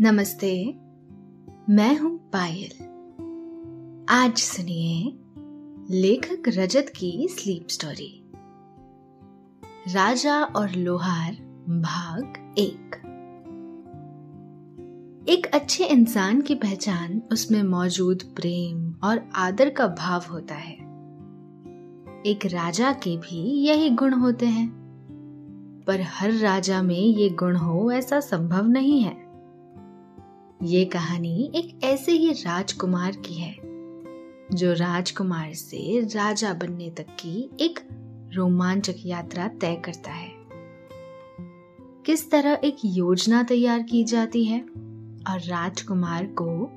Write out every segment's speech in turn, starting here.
नमस्ते, मैं हूँ पायल। आज सुनिए लेखक रजत की स्लीप स्टोरी राजा और लोहार, भाग एक। एक अच्छे इंसान की पहचान उसमें मौजूद प्रेम और आदर का भाव होता है। एक राजा के भी यही गुण होते हैं, पर हर राजा में ये गुण हो ऐसा संभव नहीं है। ये कहानी एक ऐसे ही राजकुमार की है, जो राजकुमार से राजा बनने तक की एक रोमांचक यात्रा तय करता है। किस तरह एक योजना तैयार की जाती है और राजकुमार को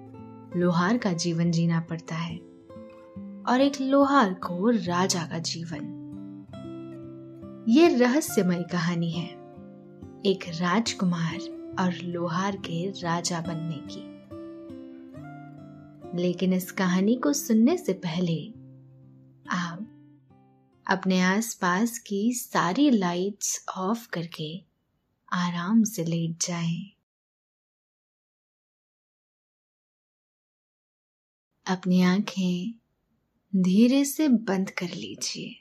लोहार का जीवन जीना पड़ता है और एक लोहार को राजा का जीवन। ये रहस्यमय कहानी है। एक राजकुमार और लोहार के राजा बनने की लेकिन इस कहानी को सुनने से पहले आप अपने आसपास की सारी लाइट्स ऑफ़ करके आराम से लेट जाएँ। अपनी आँखें धीरे से बंद कर लीजिए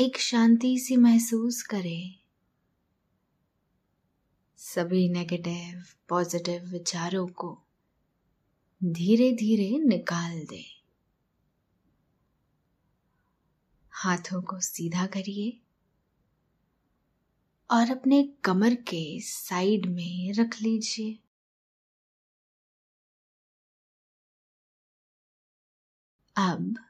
एक शांति सी महसूस करें। सभी नेगेटिव पॉजिटिव विचारों को धीरे धीरे निकाल दे। हाथों को सीधा करिए और अपने कमर के साइड में रख लीजिए। अब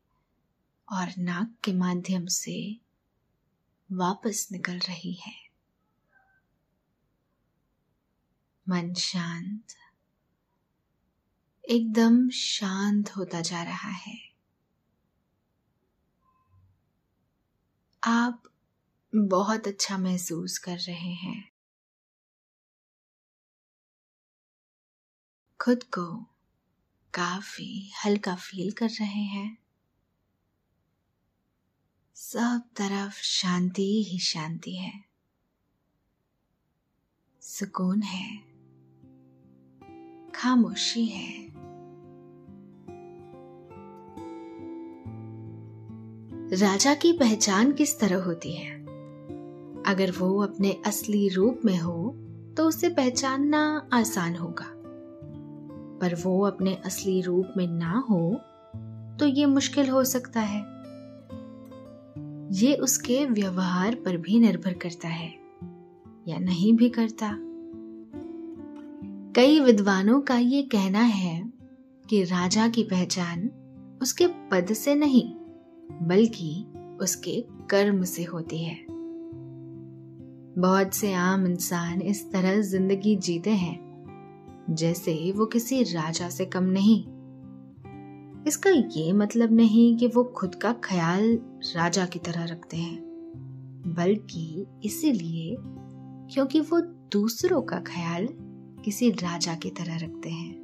और नाक के माध्यम से वापस निकल रही है। मन शांत, एकदम शांत होता जा रहा है। आप बहुत अच्छा महसूस कर रहे हैं। खुद को काफ़ी हल्का फील कर रहे हैं। सब तरफ़ शांति ही शांति है। सुकून है। खामोशी है। राजा की पहचान किस तरह होती है? अगर वो अपने असली रूप में हो तो उसे पहचानना आसान होगा। पर वो अपने असली रूप में ना हो तो ये मुश्किल हो सकता है। ये उसके व्यवहार पर भी निर्भर करता है, या नहीं भी करता। कई विद्वानों का ये कहना है कि राजा की पहचान उसके पद से नहीं, बल्कि उसके कर्म से होती है। बहुत से आम इंसान इस तरह ज़िंदगी जीते हैं, जैसे वो किसी राजा से कम नहीं। इसका ये मतलब नहीं कि वो खुद का ख्याल राजा की तरह रखते हैं, बल्कि इसीलिए क्योंकि वो दूसरों का ख्याल किसी राजा की तरह रखते हैं।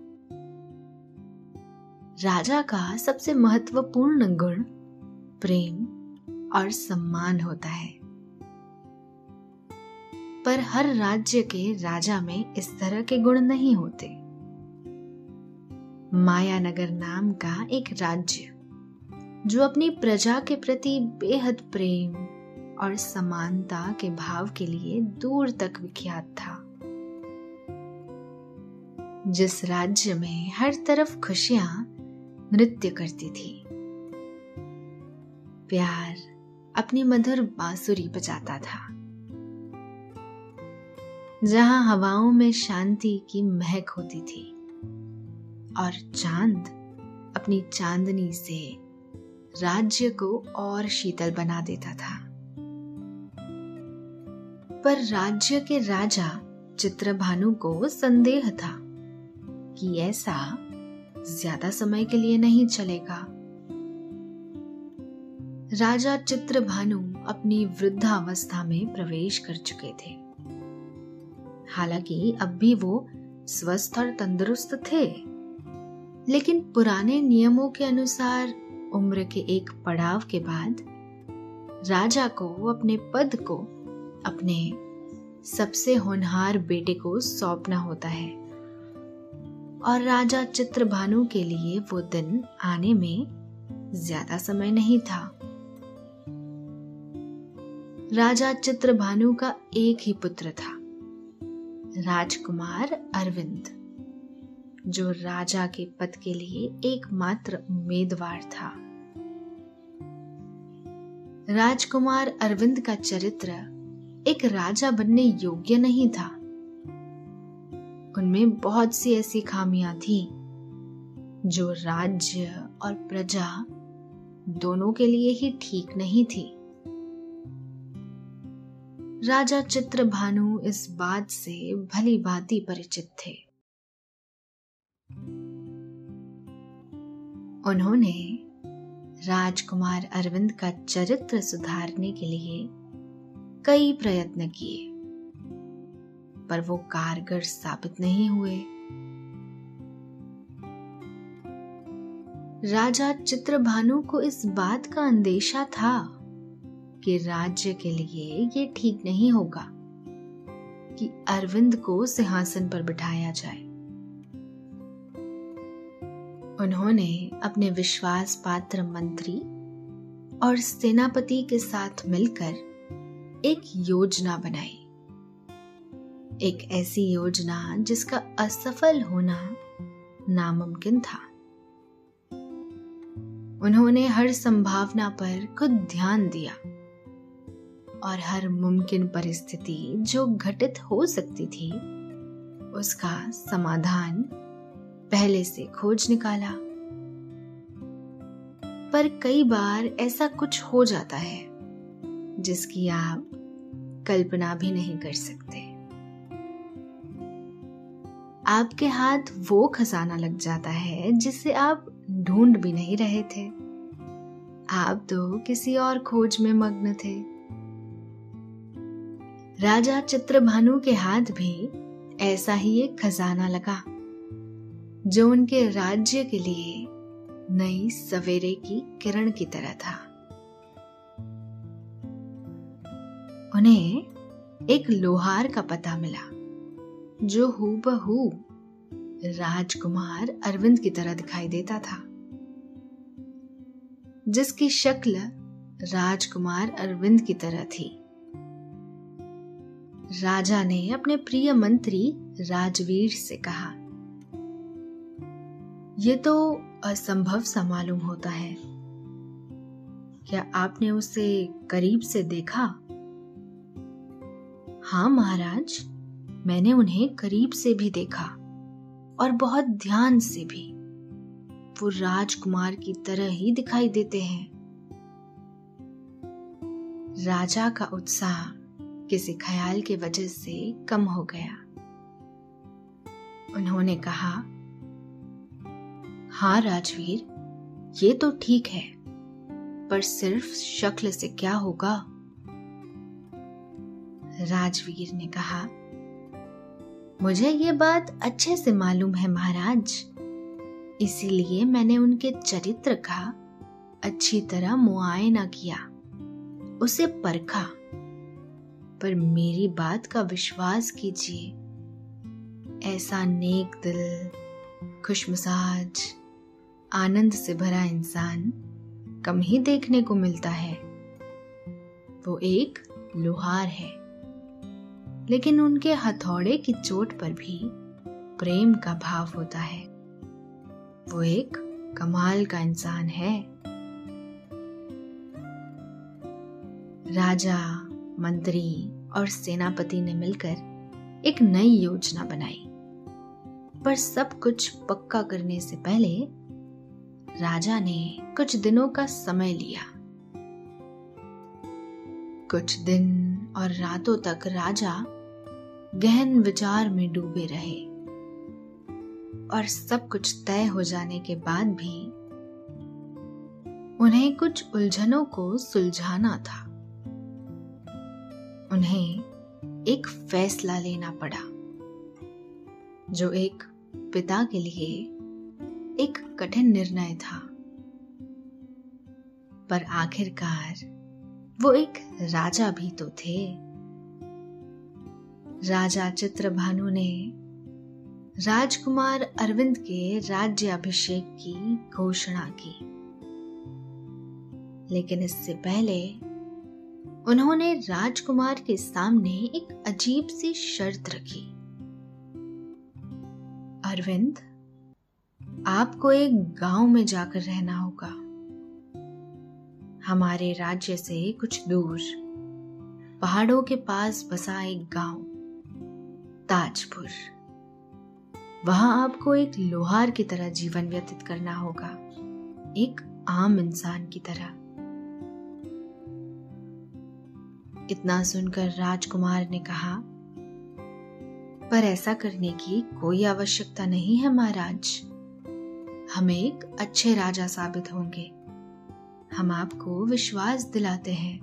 राजा का सबसे महत्वपूर्ण गुण प्रेम और सम्मान होता है। पर हर राज्य के राजा में इस तरह के गुण नहीं होते। मायानगर नाम का एक राज्य, जो अपनी प्रजा के प्रति बेहद प्रेम और समानता के भाव के लिए दूर तक विख्यात था। जिस राज्य में हर तरफ़ खुशियाँ, नृत्य करती थी। प्यार अपनी मधुर बांसुरी बजाता था। जहाँ हवाओं में शांति की महक होती थी और चाँद अपनी चांदनी से राज्य को और शीतल बना देता था। पर राज्य के राजा चित्रभानु को संदेह था कि ऐसा ज़्यादा समय के लिए नहीं चलेगा। राजा चित्रभानु अपनी वृद्धावस्था में प्रवेश कर चुके थे। हालाँकि अब भी वो स्वस्थ और तंदुरुस्त थे। लेकिन पुराने नियमों के अनुसार उम्र के एक पड़ाव के बाद राजा को अपने पद को, अपने सबसे होनहार बेटे को सौंपना होता है। और राजा चित्रभानु के लिए वो दिन आने में ज़्यादा समय नहीं था। राजा चित्रभानु का एक ही पुत्र था, राजकुमार अरविंद। जो राजा के पद के लिए एकमात्र उम्मीदवार था। राजकुमार अरविंद का चरित्र एक राजा बनने योग्य नहीं था। उनमें बहुत सी ऐसी खामियाँ थी, जो राज्य और प्रजा दोनों के लिए ही ठीक नहीं थी। राजा चित्रभानु इस बात से भली भांति परिचित थे। उन्होंने राजकुमार अरविंद का चरित्र सुधारने के लिए कई प्रयत्न किए, पर वो कारगर साबित नहीं हुए। राजा चित्रभानु को इस बात का अंदेशा था कि राज्य के लिए ये ठीक नहीं होगा कि अरविंद को सिंहासन पर बिठाया जाए। उन्होंने अपने विश्वास पात्र मंत्री और सेनापति के साथ मिलकर एक योजना बनाई। एक ऐसी योजना जिसका असफल होना नामुमकिन था। उन्होंने हर संभावना पर खुद ध्यान दिया और हर मुमकिन परिस्थिति जो घटित हो सकती थी, उसका समाधान पहले से खोज निकाला। पर कई बार ऐसा कुछ हो जाता है, जिसकी आप कल्पना भी नहीं कर सकते। आपके हाथ वो खजाना लग जाता है, जिसे आप ढूंढ भी नहीं रहे थे। आप तो किसी और खोज में मग्न थे। राजा चित्रभानु के हाथ भी ऐसा ही एक खजाना लगा। जो उनके राज्य के लिए नई सवेरे की किरण की तरह था। उन्हें एक लोहार का पता मिला, जो हूबहू राजकुमार अरविंद की तरह दिखाई देता था, जिसकी शक्ल राजकुमार अरविंद की तरह थी। राजा ने अपने प्रिय मंत्री राजवीर से कहा यह तो असंभव सा मालूम होता है। क्या आपने उसे करीब से देखा? हाँ महाराज, मैंने उन्हें करीब से भी देखा और बहुत ध्यान से भी। वो राजकुमार की तरह ही दिखाई देते हैं। राजा का उत्साह किसी ख्याल के वजह से कम हो गया। उन्होंने कहा हाँ राजवीर, ये तो ठीक है, पर सिर्फ़ शक्ल से क्या होगा? राजवीर ने कहा, मुझे ये बात अच्छे से मालूम है महाराज, इसीलिए मैंने उनके चरित्र का अच्छी तरह मुआयना किया, उसे परखा। पर मेरी बात का विश्वास कीजिए, ऐसा नेक दिल, खुशमिजाज आनंद से भरा इंसान कम ही देखने को मिलता है। वो एक लोहार है। लेकिन उनके हथौड़े की चोट पर भी प्रेम का भाव होता है। वो एक कमाल का इंसान है। राजा, मंत्री और सेनापति ने मिलकर एक नई योजना बनाई। पर सब कुछ पक्का करने से पहले राजा ने कुछ दिनों का समय लिया। कुछ दिन और रातों तक राजा गहन विचार में डूबे रहे और सब कुछ तय हो जाने के बाद भी उन्हें कुछ उलझनों को सुलझाना था। उन्हें एक फैसला लेना पड़ा, जो एक पिता के लिए एक कठिन निर्णय था। पर आखिरकार वो एक राजा भी तो थे। राजा चित्रभानु ने राजकुमार अरविंद के राज्य अभिषेक की घोषणा की। लेकिन इससे पहले उन्होंने राजकुमार के सामने एक अजीब सी शर्त रखी। अरविंद आपको एक गाँव में जाकर रहना होगा। हमारे राज्य से कुछ दूर, पहाड़ों के पास बसा एक गाँव, ताजपुर। वहाँ आपको एक लोहार की तरह जीवन व्यतीत करना होगा, एक आम इंसान की तरह। इतना सुनकर राजकुमार ने कहा, पर ऐसा करने की कोई आवश्यकता नहीं है, महाराज। हम एक अच्छे राजा साबित होंगे। हम आपको विश्वास दिलाते हैं।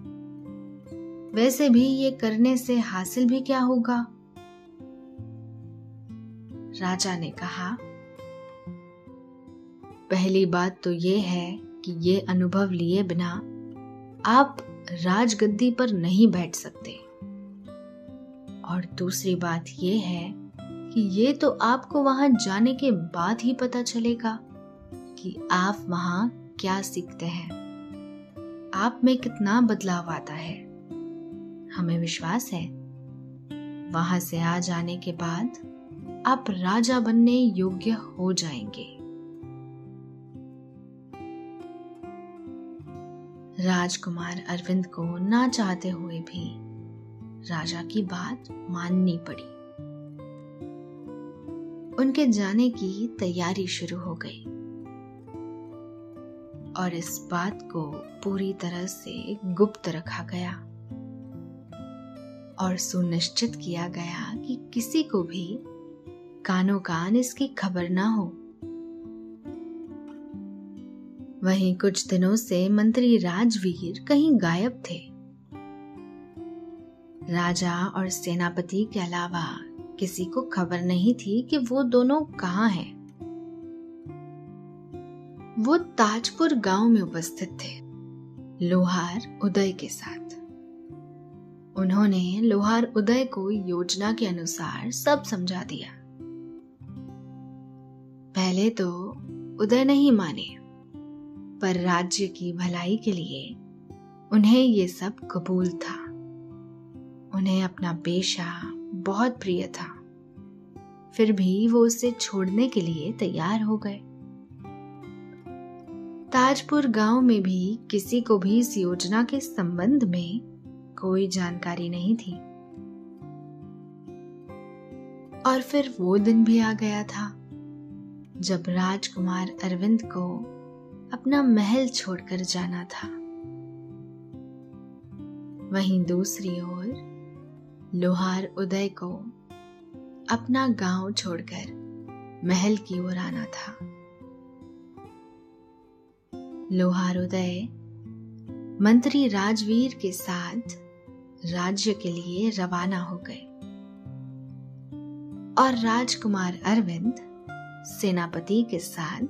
वैसे भी ये करने से हासिल भी क्या होगा? राजा ने कहा, पहली बात तो ये है कि ये अनुभव लिए बिना आप राजगद्दी पर नहीं बैठ सकते। और दूसरी बात यह है कि ये तो आपको वहाँ जाने के बाद ही पता चलेगा। कि आप वहाँ क्या सीखते हैं। आप में कितना बदलाव आता है। हमें विश्वास है। वहाँ से आ जाने के बाद आप राजा बनने योग्य हो जाएँगे। राजकुमार अरविंद को ना चाहते हुए भी राजा की बात माननी पड़ी। उनके जाने की तैयारी शुरू हो गई। और इस बात को पूरी तरह से गुप्त रखा गया और सुनिश्चित किया गया कि किसी को भी कानो कान इसकी खबर ना हो वहीं कुछ दिनों से मंत्री राजवीर कहीं गायब थे राजा और सेनापति के अलावा किसी को खबर नहीं थी कि वो दोनों कहाँ हैं। वो ताजपुर गाँव में उपस्थित थे, लोहार उदय के साथ। उन्होंने लोहार उदय को योजना के अनुसार सब समझा दिया। पहले तो उदय नहीं माने, पर राज्य की भलाई के लिए उन्हें ये सब कबूल था। उन्हें अपना पेशा बहुत प्रिय था। फिर भी वो उसे छोड़ने के लिए तैयार हो गए। ताजपुर गाँव में भी किसी को भी इस योजना के संबंध में कोई जानकारी नहीं थी। और फिर वो दिन भी आ गया था, जब राजकुमार अरविंद को अपना महल छोड़कर जाना था। वहीं दूसरी ओर लोहार उदय को अपना गाँव छोड़कर महल की ओर आना था। लोहार उदय मंत्री राजवीर के साथ राज्य के लिए रवाना हो गए। और राजकुमार अरविंद, सेनापति के साथ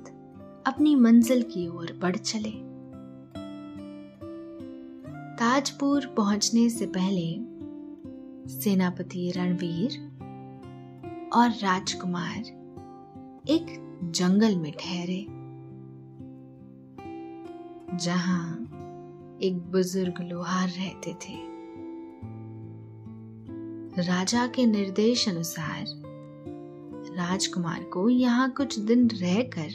अपनी मंजिल की ओर बढ़ चले। ताजपुर पहुँचने से पहले सेनापति रणवीर और राजकुमार एक जंगल में ठहरे। जहाँ एक बुज़ुर्ग लोहार रहते थे। राजा के निर्देश अनुसार राजकुमार को यहाँ कुछ दिन रहकर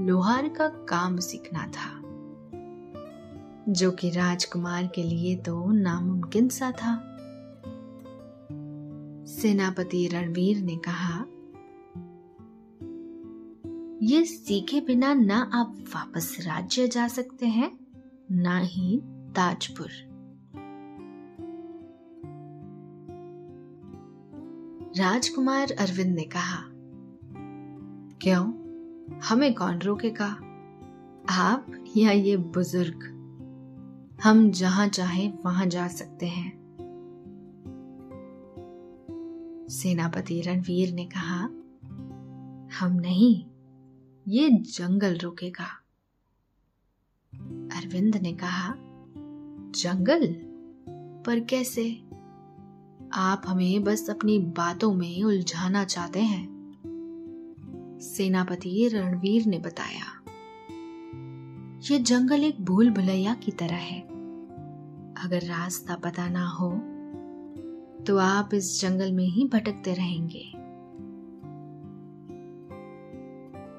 लोहार का काम सीखना था, जो कि राजकुमार के लिए तो नामुमकिन सा था। सेनापति रणवीर ने कहा ये सीखे बिना ना आप वापस राज्य जा सकते हैं, ना ही ताजपुर। राजकुमार अरविंद ने कहा, क्यों? हमें कौन रोकेगा? आप या ये बुज़ुर्ग? हम जहाँ चाहें वहाँ जा सकते हैं। सेनापति रणवीर ने कहा, हम नहीं ये जंगल रोकेगा। अरविंद ने कहा, जंगल? पर कैसे? आप हमें बस अपनी बातों में उलझाना चाहते हैं। सेनापति रणवीर ने बताया, ये जंगल एक भूल भुलैया की तरह है। अगर रास्ता पता ना हो तो आप इस जंगल में ही भटकते रहेंगे।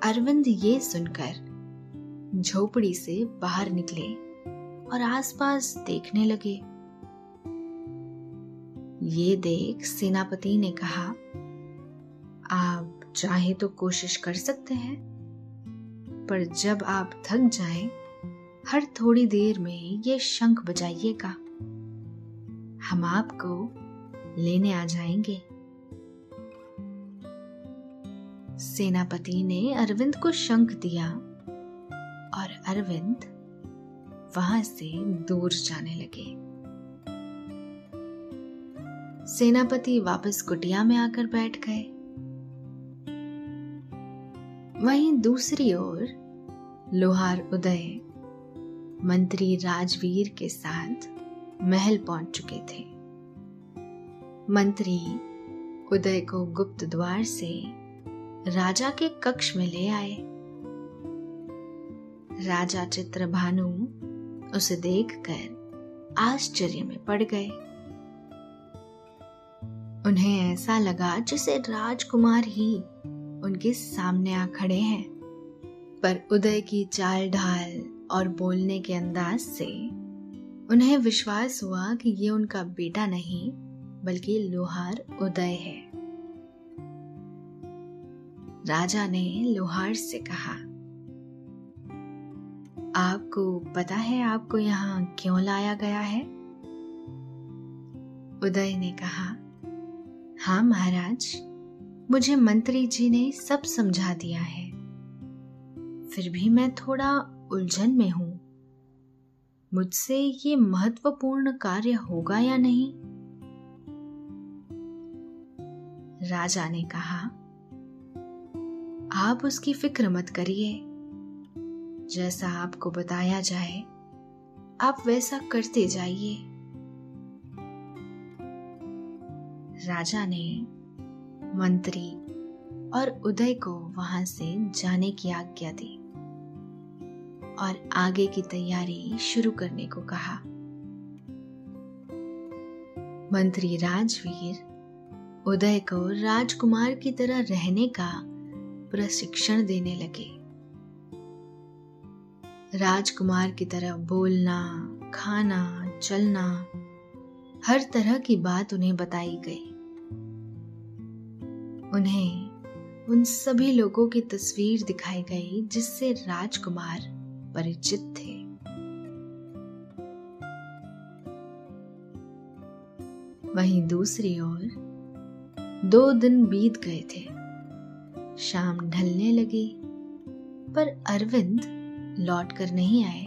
अरविंद ये सुनकर झोपड़ी से बाहर निकले और आसपास देखने लगे। ये देख सेनापति ने कहा आप चाहे तो कोशिश कर सकते हैं पर जब आप थक जाएँ, हर थोड़ी देर में ये शंख बजाइएगा। हम आपको लेने आ जाएँगे। सेनापति ने अरविंद को शंख दिया और अरविंद वहाँ से दूर जाने लगे। सेनापति वापस कुटिया में आकर बैठ गए। वहीं दूसरी ओर लोहार उदय मंत्री राजवीर के साथ महल पहुँच चुके थे। मंत्री उदय को गुप्त द्वार से राजा के कक्ष में ले आए। राजा चित्रभानु उसे देखकर आश्चर्य में पड़ गए। उन्हें ऐसा लगा जैसे राजकुमार ही उनके सामने आ खड़े हैं। पर उदय की चाल ढाल और बोलने के अंदाज से उन्हें विश्वास हुआ कि ये उनका बेटा नहीं, बल्कि लोहार उदय है। राजा ने लोहार से कहा, आपको पता है आपको यहाँ क्यों लाया गया है? उदय ने कहा हाँ महाराज, मुझे मंत्री जी ने सब समझा दिया है। फिर भी मैं थोड़ा उलझन में हूँ। मुझसे ये महत्वपूर्ण कार्य होगा या नहीं? राजा ने कहा आप उसकी फ़िक्र मत करिए। जैसा आपको बताया जाए, आप वैसा करते जाइए। राजा ने मंत्री और उदय को वहाँ से जाने की आज्ञा दी और आगे की तैयारी शुरू करने को कहा। मंत्री राजवीर उदय को राजकुमार की तरह रहने का प्रशिक्षण देने लगे। राजकुमार की तरह बोलना, खाना, चलना, हर तरह की बात उन्हें बताई गई। उन्हें उन सभी लोगों की तस्वीर दिखाई गई जिससे राजकुमार परिचित थे। वहीं दूसरी ओर दो दिन बीत गए थे। शाम ढलने लगी, पर अरविंद लौट कर नहीं आए।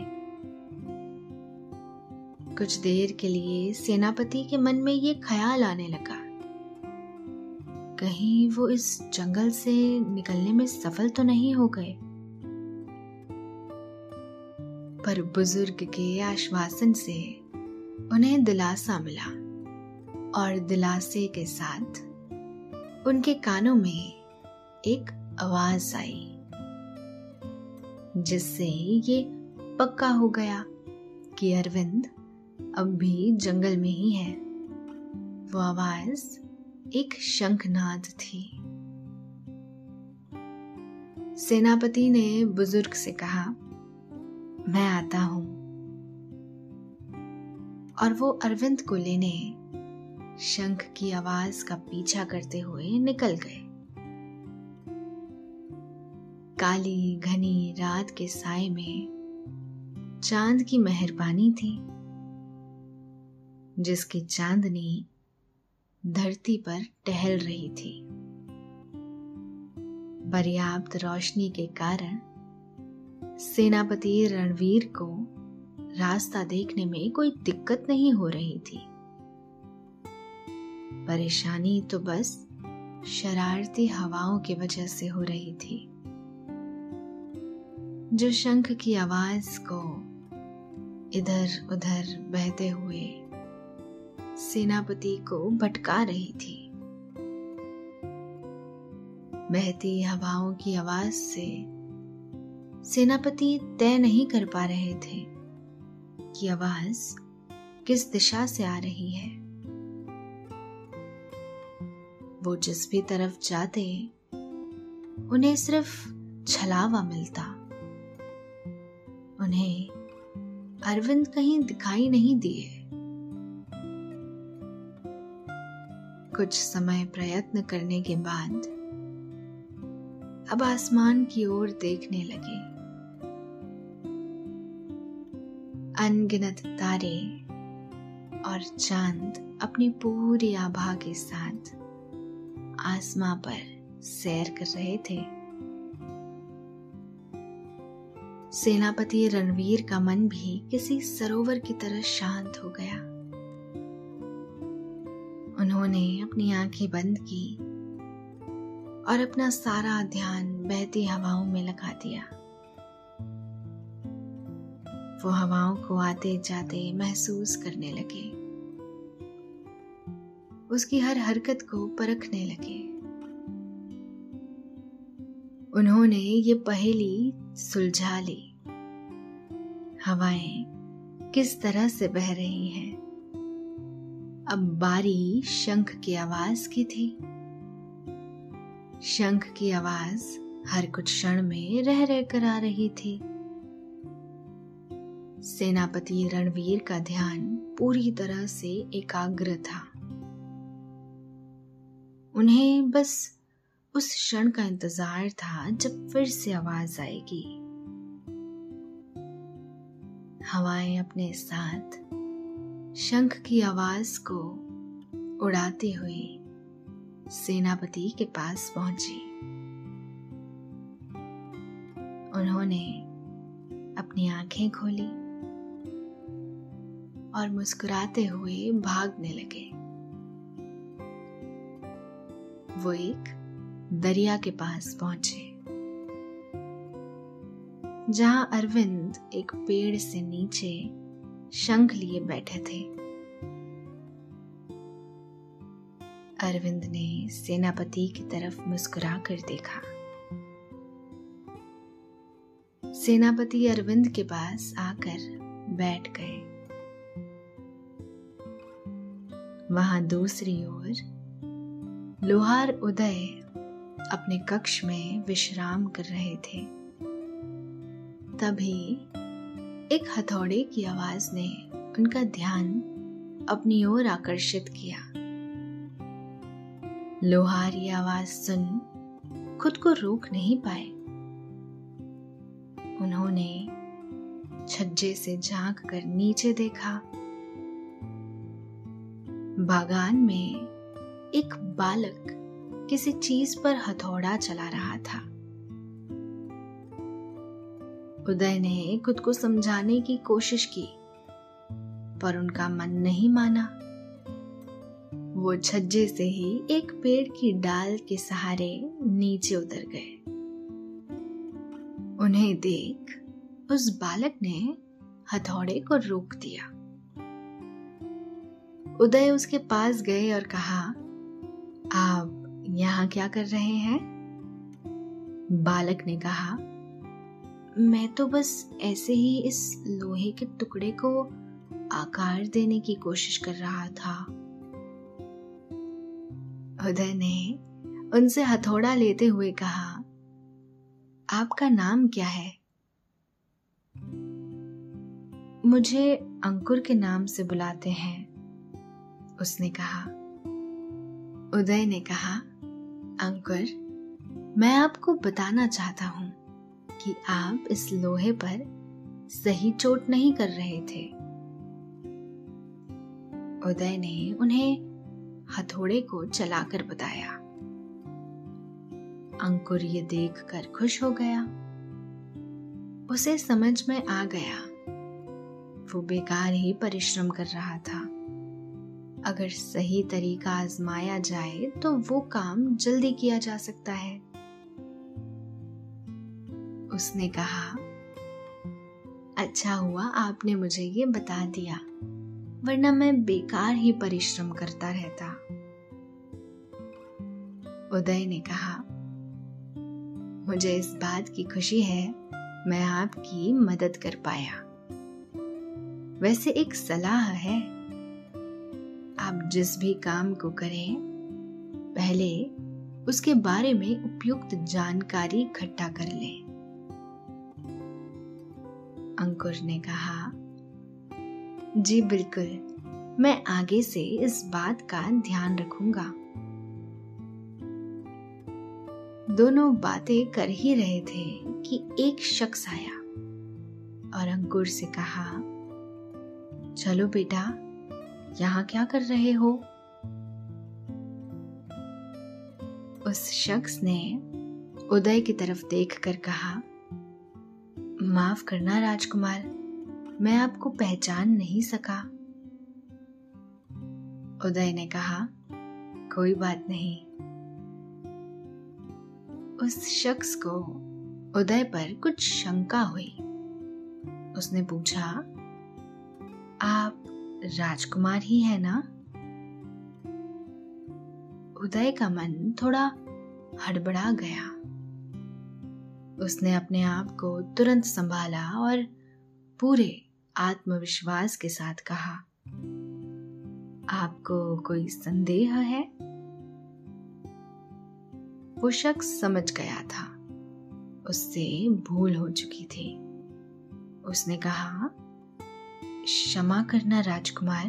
कुछ देर के लिए सेनापति के मन में ये ख्याल आने लगा। कहीं वो इस जंगल से निकलने में सफल तो नहीं हो गए। पर बुज़ुर्ग के आश्वासन से उन्हें दिलासा मिला, और दिलासे के साथ उनके कानों में एक आवाज़ आई, जिससे ये पक्का हो गया कि अरविंद अब भी जंगल में ही है। वो आवाज़ एक शंखनाद थी। सेनापति ने बुज़ुर्ग से कहा, मैं आता हूँ। और वो अरविंद को लेने शंख की आवाज़ का पीछा करते हुए निकल गए। काली घनी रात के साय में चाँद की मेहरबानी थी, जिसकी चांदनी धरती पर टहल रही थी। पर्याप्त रोशनी के कारण सेनापति रणवीर को रास्ता देखने में कोई दिक्कत नहीं हो रही थी। परेशानी तो बस शरारती हवाओं की वजह से हो रही थी। जो शंख की आवाज़ को इधर उधर बहते हुए सेनापति को भटका रही थी। बहती हवाओं की आवाज़ से सेनापति तय नहीं कर पा रहे थे कि आवाज़ किस दिशा से आ रही है। वो जिस भी तरफ़ जाते, उन्हें सिर्फ़ छलावा मिलता। उन्हें अरविंद कहीं दिखाई नहीं दिए। कुछ समय प्रयत्न करने के बाद अब आसमान की ओर देखने लगे। अनगिनत तारे और चाँद अपनी पूरी आभा के साथ आसमां पर सैर कर रहे थे। सेनापति रणवीर का मन भी किसी सरोवर की तरह शांत हो गया। उन्होंने अपनी आँखें बंद की और अपना सारा ध्यान बहती हवाओं में लगा दिया। वो हवाओं को आते जाते महसूस करने लगे। उसकी हर हरकत को परखने लगे। उन्होंने ये पहेली सुलझा ली। हवाएँ किस तरह से बह रही हैं। अब बारी शंख की आवाज़ की थी। शंख की आवाज़ हर कुछ क्षण में रह रह कर आ रही थी। सेनापति रणवीर का ध्यान पूरी तरह से एकाग्र था। उन्हें बस उस क्षण का इंतज़ार था जब फिर से आवाज़ आएगी। हवाएँ अपने साथ, शंख की आवाज़ को उड़ाते हुए सेनापति के पास पहुँची। उन्होंने अपनी आँखें खोली और मुस्कुराते हुए भागने लगे। वो एक दरिया के पास पहुँचे। जहाँ अरविंद एक पेड़ से नीचे शंख लिए बैठे थे। अरविंद ने सेनापति की तरफ़ मुस्कुरा कर देखा। सेनापति अरविंद के पास आकर बैठ गए। वहाँ दूसरी ओर लोहार उदय अपने कक्ष में विश्राम कर रहे थे। तभी एक हथौड़े की आवाज़ ने उनका ध्यान अपनी ओर आकर्षित किया। लोहार आवाज़ सुन खुद को रोक नहीं पाए। उन्होंने छज्जे से झाँक कर नीचे देखा। बागान में एक बालक किसी चीज़ पर हथौड़ा चला रहा था। उदय ने खुद को समझाने की कोशिश की, पर उनका मन नहीं माना। वो छज्जे से ही एक पेड़ की डाल के सहारे नीचे उतर गए। उन्हें देख उस बालक ने हथौड़े को रोक दिया। उदय उसके पास गए और कहा, आप यहाँ क्या कर रहे हैं? बालक ने कहा मैं तो बस ऐसे ही इस लोहे के टुकड़े को आकार देने की कोशिश कर रहा था। उदय ने उनसे हथौड़ा लेते हुए कहा, आपका नाम क्या है? मुझे अंकुर के नाम से बुलाते हैं, उसने कहा। उदय ने कहा, अंकुर, मैं आपको बताना चाहता हूँ। कि आप इस लोहे पर सही चोट नहीं कर रहे थे। उदय ने उन्हें हथौड़े को चलाकर बताया। अंकुर ये देखकर खुश हो गया। उसे समझ में आ गया। वो बेकार ही परिश्रम कर रहा था। अगर सही तरीका आजमाया जाए तो वो काम जल्दी किया जा सकता है। उसने कहा अच्छा हुआ आपने मुझे ये बता दिया, वरना मैं बेकार ही परिश्रम करता रहता। उदय ने कहा, मुझे इस बात की खुशी है, मैं आपकी मदद कर पाया। वैसे एक सलाह है। आप जिस भी काम को करें, पहले उसके बारे में उपयुक्त जानकारी इकट्ठा कर लें। अंकुर ने कहा, जी बिल्कुल, मैं आगे से इस बात का ध्यान रखूँगा। दोनों बातें कर ही रहे थे कि एक शख्स आया और अंकुर से कहा, चलो बेटा, यहाँ क्या कर रहे हो? उस शख्स ने उदय की तरफ़ देखकर कहा माफ़ करना राजकुमार, मैं आपको पहचान नहीं सका। उदय ने कहा, कोई बात नहीं। उस शख्स को उदय पर कुछ शंका हुई। उसने पूछा, आप राजकुमार ही है ना? उदय का मन थोड़ा हड़बड़ा गया। उसने अपने आप को तुरंत संभाला और पूरे आत्मविश्वास के साथ कहा, आपको कोई संदेह है? वो शख्स समझ गया था। उससे भूल हो चुकी थी। उसने कहा, क्षमा करना राजकुमार,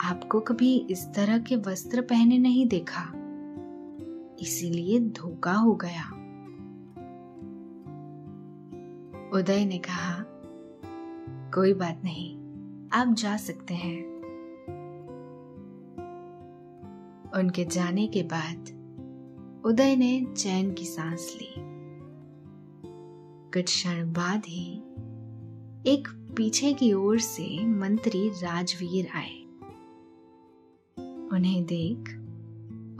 आपको कभी इस तरह के वस्त्र पहने नहीं देखा। इसीलिए धोखा हो गया। उदय ने कहा, कोई बात नहीं, आप जा सकते हैं। उनके जाने के बाद उदय ने चैन की सांस ली। कुछ क्षण बाद ही एक पीछे की ओर से मंत्री राजवीर आए। उन्हें देख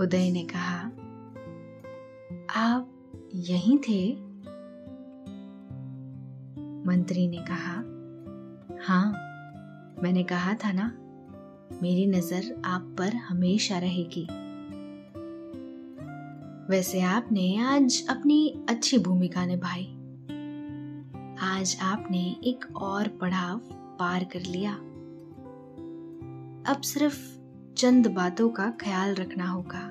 उदय ने कहा, आप यहीं थे? मंत्री ने कहा हाँ मैंने कहा था ना, मेरी नज़र आप पर हमेशा रहेगी। वैसे आपने आज अपनी अच्छी भूमिका निभाई। आज आपने एक और पड़ाव पार कर लिया। अब सिर्फ़ चंद बातों का ख्याल रखना होगा।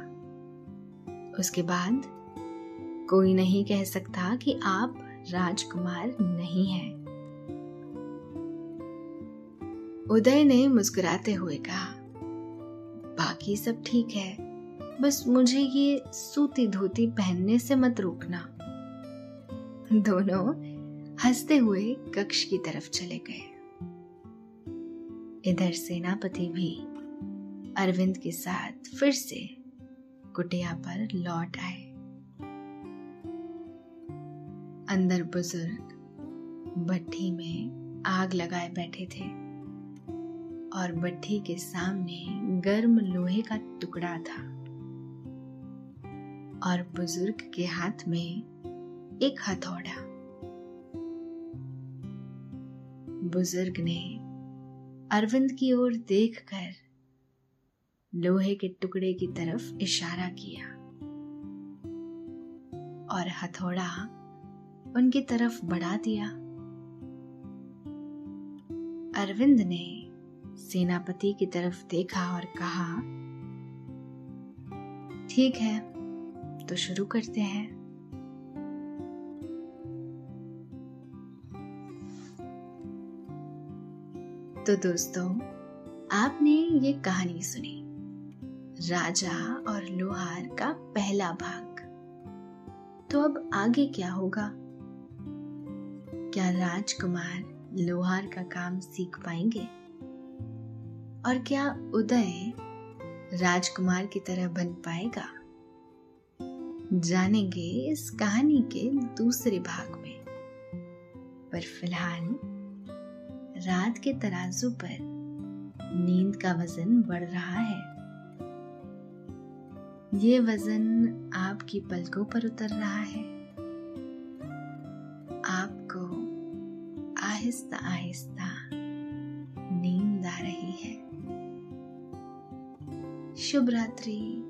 उसके बाद कोई नहीं कह सकता कि आप राजकुमार नहीं है। उदय ने मुस्कुराते हुए कहा, बाकी सब ठीक है। बस मुझे ये सूती धोती पहनने से मत रोकना। दोनों हँसते हुए कक्ष की तरफ़ चले गए। इधर सेनापति भी अरविंद के साथ फिर से कुटिया पर लौट आए। अंदर बुज़ुर्ग भट्टी में आग लगाए बैठे थे और भट्टी के सामने गर्म लोहे का टुकड़ा था और बुज़ुर्ग के हाथ में एक हथौड़ा। बुज़ुर्ग ने अरविंद की ओर देखकर लोहे के टुकड़े की तरफ़ इशारा किया और हथौड़ा उनकी तरफ़ बढ़ा दिया। अरविंद ने सेनापति की तरफ़ देखा और कहा, ठीक है तो शुरू करते हैं। तो दोस्तों, आपने ये कहानी सुनी। राजा और लोहार का पहला भाग। तो अब आगे क्या होगा? क्या राजकुमार लोहार का काम सीख पाएँगे? और क्या उदय राजकुमार की तरह बन पाएगा? जानेंगे इस कहानी के दूसरे भाग में। पर फ़िलहाल, रात के तराजू पर नींद का वज़न बढ़ रहा है। ये वज़न आपकी पलकों पर उतर रहा है। आपको आहिस्ता आहिस्ता नींद आ रही है। शुभ रात्रि।